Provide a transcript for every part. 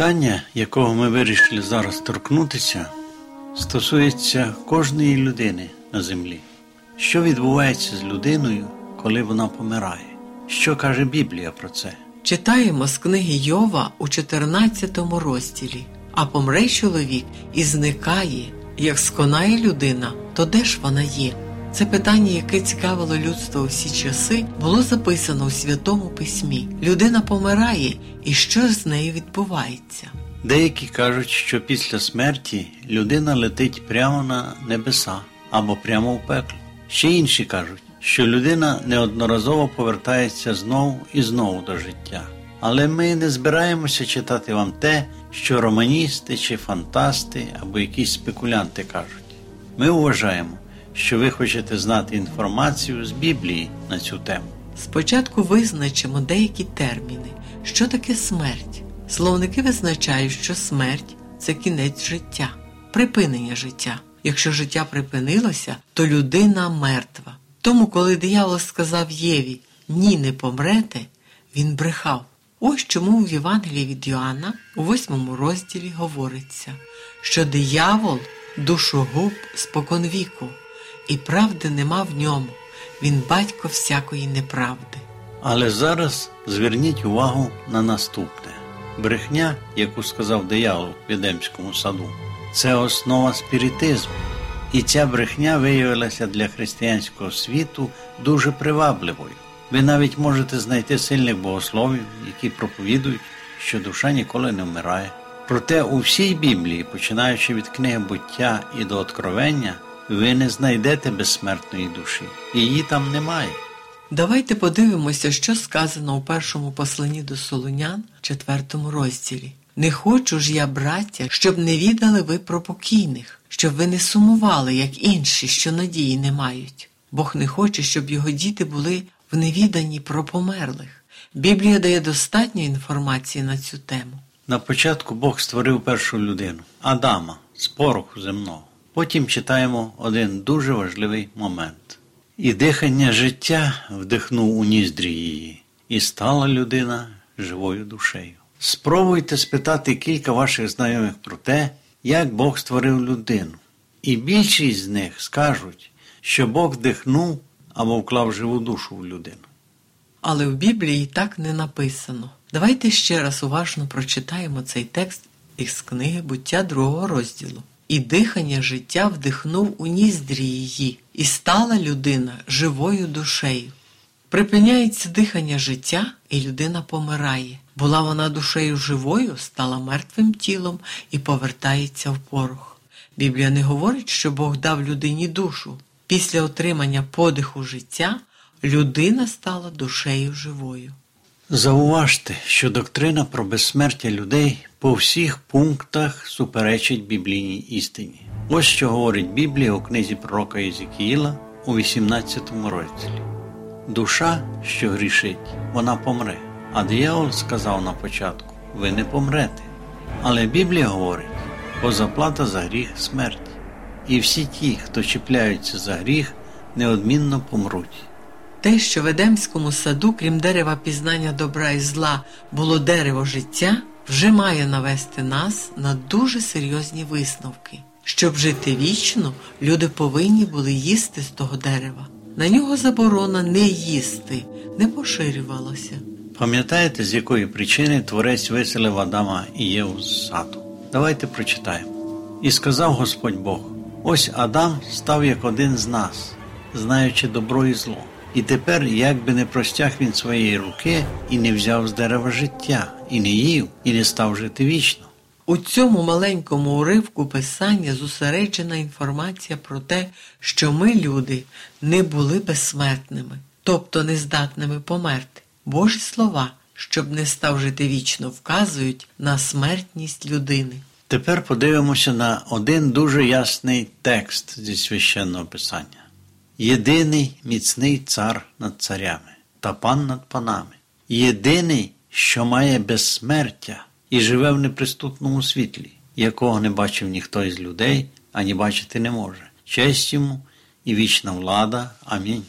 Питання, якого ми вирішили зараз торкнутися, стосується кожної людини на землі. Що відбувається з людиною, коли вона помирає? Що каже Біблія про це? Читаємо з книги Йова у 14 розділі. А помре чоловік і зникає, як сконає людина, то де ж вона є? Це питання, яке цікавило людство всі часи, було записано у Святому Письмі. Людина помирає, і що з нею відбувається? Деякі кажуть, що після смерті людина летить прямо на небеса або прямо в пекло. Ще інші кажуть, що людина неодноразово повертається знову і знову до життя. Але ми не збираємося читати вам те, що романісти чи фантасти або якісь спекулянти кажуть. Ми вважаємо, що ви хочете знати інформацію з Біблії на цю тему. Спочатку визначимо деякі терміни, що таке смерть. Словники визначають, що смерть це кінець життя, припинення життя. Якщо життя припинилося, то людина мертва. Тому, коли диявол сказав Єві ні, не помрете, він брехав. Ось чому в Євангелії від Йоанна у восьмому розділі говориться, що диявол душогуб споконвіку, і правди нема в ньому, він батько всякої неправди. Але зараз зверніть увагу на наступне: брехня, яку сказав диявол в Відемському саду, це основа спіритизму. І ця брехня виявилася для християнського світу дуже привабливою. Ви навіть можете знайти сильних богословів, які проповідують, що душа ніколи не вмирає. Проте у всій Біблії, починаючи від книги буття і до откровення, ви не знайдете безсмертної душі. Її там немає. Давайте подивимося, що сказано у першому посланні до Солонян, четвертому розділі. Не хочу ж я, браття, щоб не відали ви про покійних, щоб ви не сумували, як інші, що надії не мають. Бог не хоче, щоб його діти були в невіданні про померлих. Біблія дає достатньо інформації на цю тему. На початку Бог створив першу людину Адама з пороху земного. Потім читаємо один дуже важливий момент. І дихання життя вдихнув у ніздрі її, і стала людина живою душею. Спробуйте спитати кілька ваших знайомих про те, як Бог створив людину. І більшість з них скажуть, що Бог вдихнув або вклав живу душу в людину. Але в Біблії так не написано. Давайте ще раз уважно прочитаємо цей текст із книги буття другого розділу. І дихання життя вдихнув у ніздрі її, і стала людина живою душею. Припиняється дихання життя, і людина помирає. Була вона душею живою, стала мертвим тілом і повертається в порох. Біблія не говорить, що Бог дав людині душу. Після отримання подиху життя людина стала душею живою. Зауважте, що доктрина про безсмертя людей по всіх пунктах суперечить біблійній істині. Ось що говорить Біблія у книзі пророка Єзекіїла у 18 розділі. Душа, що грішить, вона помре. А диявол сказав на початку: ви не помрете. Але Біблія говорить, бо заплата за гріх смерть. І всі ті, хто чіпляються за гріх, неодмінно помруть. Те, що в Едемському саду, крім дерева пізнання добра і зла, було дерево життя, вже має навести нас на дуже серйозні висновки. Щоб жити вічно, люди повинні були їсти з того дерева. На нього заборона не їсти не поширювалася. Пам'ятаєте, з якої причини творець виселив Адама і Єву з саду? Давайте прочитаємо. І сказав Господь Бог: ось Адам став як один з нас, знаючи добро і зло. І тепер, як би не простяг він своєї руки і не взяв з дерева життя, і не їв, і не став жити вічно. У цьому маленькому уривку писання зосереджена інформація про те, що ми, люди, не були безсмертними, тобто нездатними померти. Божі слова, щоб не став жити вічно, вказують на смертність людини. Тепер подивимося на один дуже ясний текст зі священного писання єдиний міцний цар над царями та пан над панами, єдиний, що має безсмертя і живе в неприступному світлі, якого не бачив ніхто із людей, ані бачити не може. Честь йому і вічна влада. Амінь.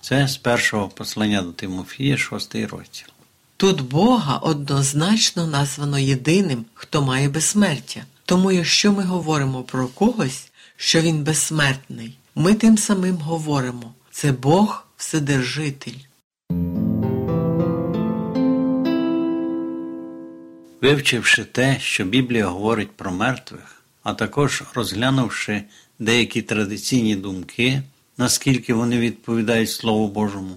Це з першого послання до Тимофія, шостий розділ. Тут Бога однозначно названо єдиним, хто має безсмертя. Тому, якщо ми говоримо про когось, що він безсмертний, ми тим самим говоримо це Бог Вседержитель. Вивчивши те, що Біблія говорить про мертвих, а також розглянувши деякі традиційні думки, наскільки вони відповідають Слову Божому,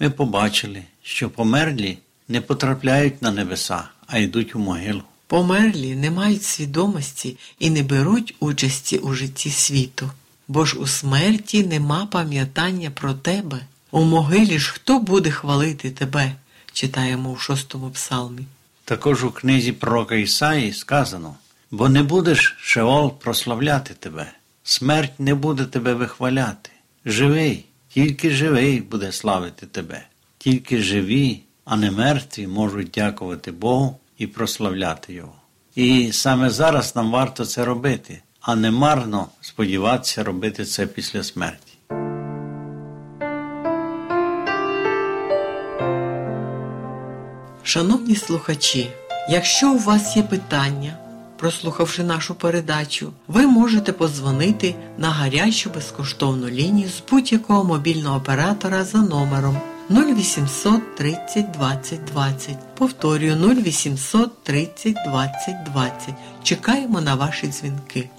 ми побачили, що померлі не потрапляють на небеса, а йдуть у могилу. Померлі не мають свідомості і не беруть участі у житті світу, бо ж у смерті нема пам'ятання про тебе. У могилі ж хто буде хвалити тебе, читаємо в шостому псалмі. Також у книзі пророка Ісаї сказано: бо не будеш Шеол прославляти тебе, смерть не буде тебе вихваляти. Живий, тільки живий буде славити тебе, тільки живі, а не мертві можуть дякувати Богу і прославляти Його. І саме зараз нам варто це робити, а не марно сподіватися робити це після смерті. Шановні слухачі, якщо у вас є питання, прослухавши нашу передачу, ви можете подзвонити на гарячу безкоштовну лінію з будь-якого мобільного оператора за номером 0800 30 20 20. Повторюю 0800 30 20 20. Чекаємо на ваші дзвінки.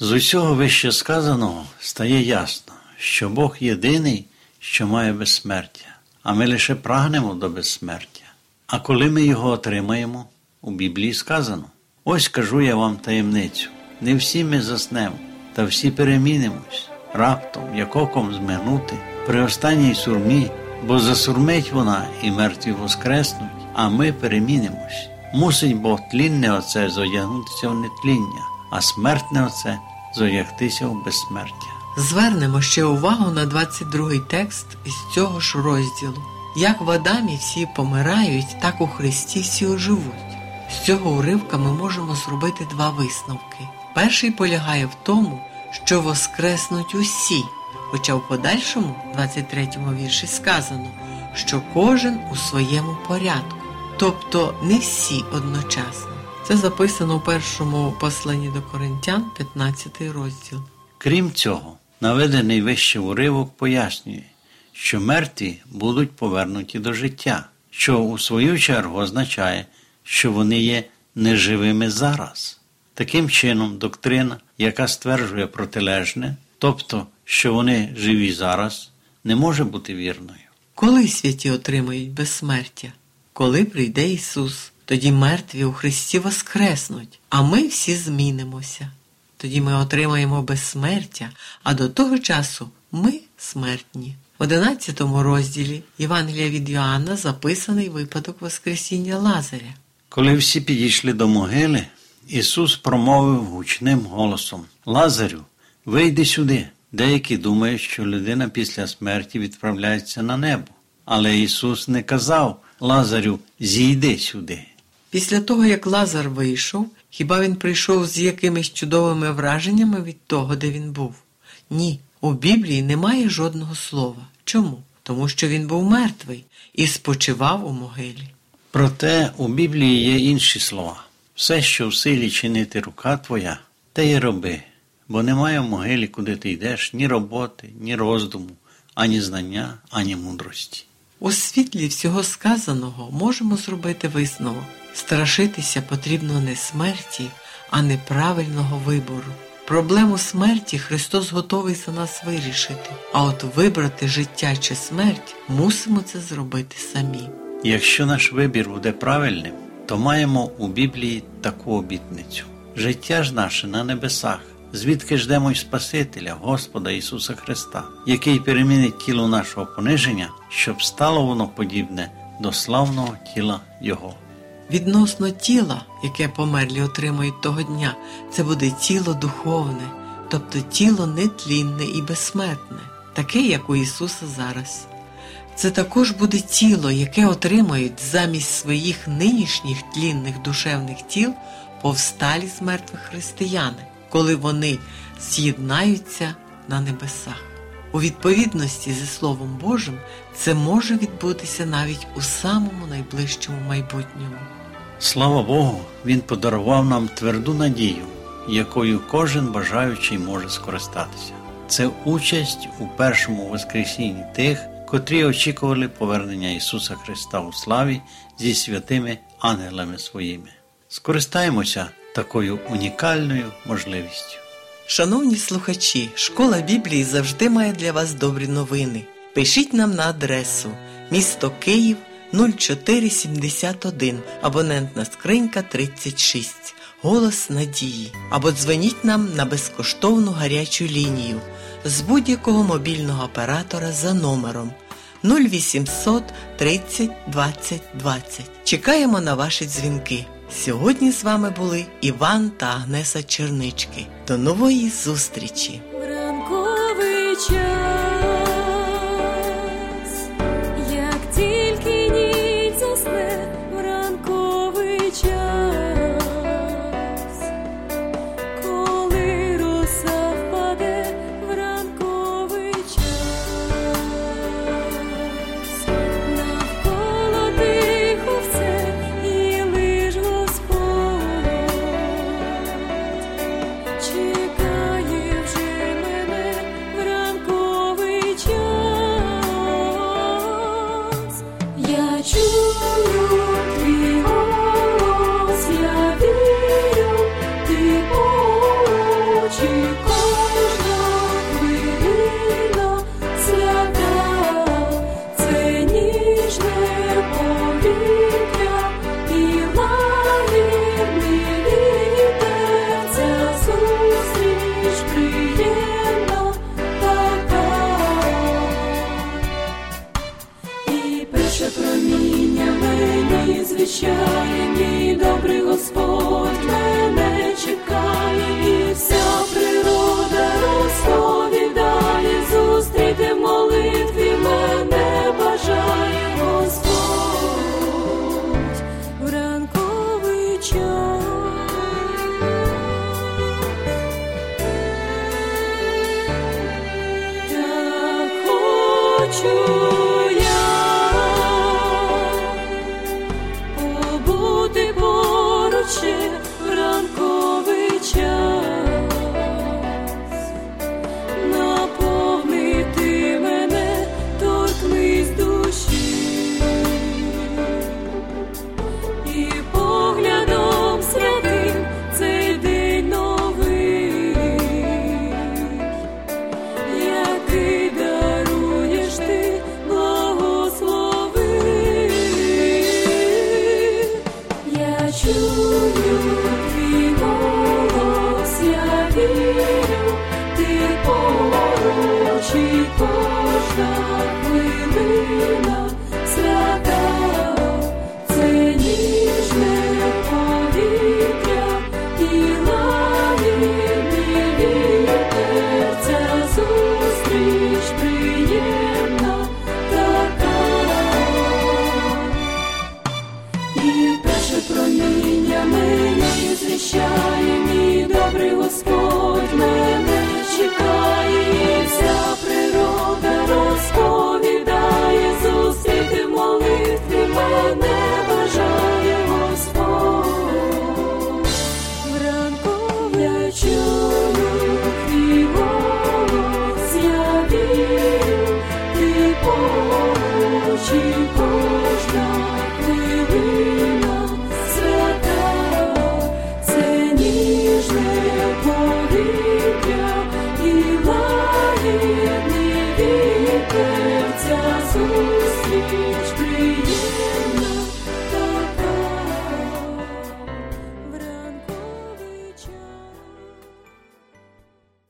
З усього вище сказаного стає ясно, що Бог єдиний, що має безсмертя, а ми лише прагнемо до безсмертя. А коли ми його отримаємо, у Біблії сказано: ось кажу я вам таємницю: не всі ми заснемо, та всі перемінимось, раптом, як оком змигнути, при останній сурмі, бо засурмить вона і мертві воскреснуть, а ми перемінимось. Мусить Бог тлінне оце зодягнутися в нетління, а смертне оце зодягтися в безсмертя. Звернемо ще увагу на 22 текст із цього ж розділу. Як в Адамі всі помирають, так у Христі всі оживуть. З цього уривка ми можемо зробити два висновки. Перший полягає в тому, що воскреснуть усі, хоча в подальшому, 23 вірші, сказано, що кожен у своєму порядку, тобто не всі одночасно. Це записано у першому посланні до Коринтян, 15 розділ. Крім цього, наведений вище уривок пояснює, що мертві будуть повернуті до життя, що у свою чергу означає, що вони є неживими зараз. Таким чином, доктрина, яка стверджує протилежне, тобто, що вони живі зараз, не може бути вірною. Коли святі отримають безсмертя? Коли прийде Ісус, тоді мертві у Христі воскреснуть, а ми всі змінимося. Тоді ми отримаємо безсмертя, а до того часу ми смертні. В 11 розділі Євангелія від Йоанна записаний випадок Воскресіння Лазаря. Коли всі підійшли до могили, Ісус промовив гучним голосом: Лазарю, вийди сюди. Деякі думають, що людина після смерті відправляється на небо. Але Ісус не казав Лазарю, зійди сюди. Після того, як Лазар вийшов, хіба він прийшов з якимись чудовими враженнями від того, де він був? Ні, у Біблії немає жодного слова. Чому? Тому що він був мертвий і спочивав у могилі. Проте у Біблії є інші слова. Все, що в силі чинити рука твоя, те й роби, бо немає в могилі, куди ти йдеш, ні роботи, ні роздуму, ані знання, ані мудрості. У світлі всього сказаного можемо зробити висновок. Страшитися потрібно не смерті, а неправильного вибору. Проблему смерті Христос готовий за нас вирішити, а от вибрати життя чи смерть мусимо це зробити самі. Якщо наш вибір буде правильним, то маємо у Біблії таку обітницю: життя ж наше на небесах, звідки ждемо й Спасителя, Господа Ісуса Христа, який перемінить тіло нашого пониження, щоб стало воно подібне до славного тіла Його. Відносно тіла, яке померлі отримують того дня, це буде тіло духовне, тобто тіло нетлінне і безсмертне, таке, як у Ісуса зараз. Це також буде тіло, яке отримають замість своїх нинішніх тлінних душевних тіл повсталі з мертвих християни, коли вони з'єднаються на небесах. У відповідності зі Словом Божим це може відбутися навіть у самому найближчому майбутньому. Слава Богу, Він подарував нам тверду надію, якою кожен бажаючий може скористатися. Це участь у першому Воскресінні тих, котрі очікували повернення Ісуса Христа у славі зі святими ангелами своїми. Скористаємося такою унікальною можливістю. Шановні слухачі, школа Біблії завжди має для вас добрі новини. Пишіть нам на адресу місто Київ 0471, абонентна скринька 36, Голос Надії. Або дзвоніть нам на безкоштовну гарячу лінію з будь-якого мобільного оператора за номером 0800 30 20 20. Чекаємо на ваші дзвінки. Сьогодні з вами були Іван та Агнеса Чернички. До нової зустрічі! 去。Я чую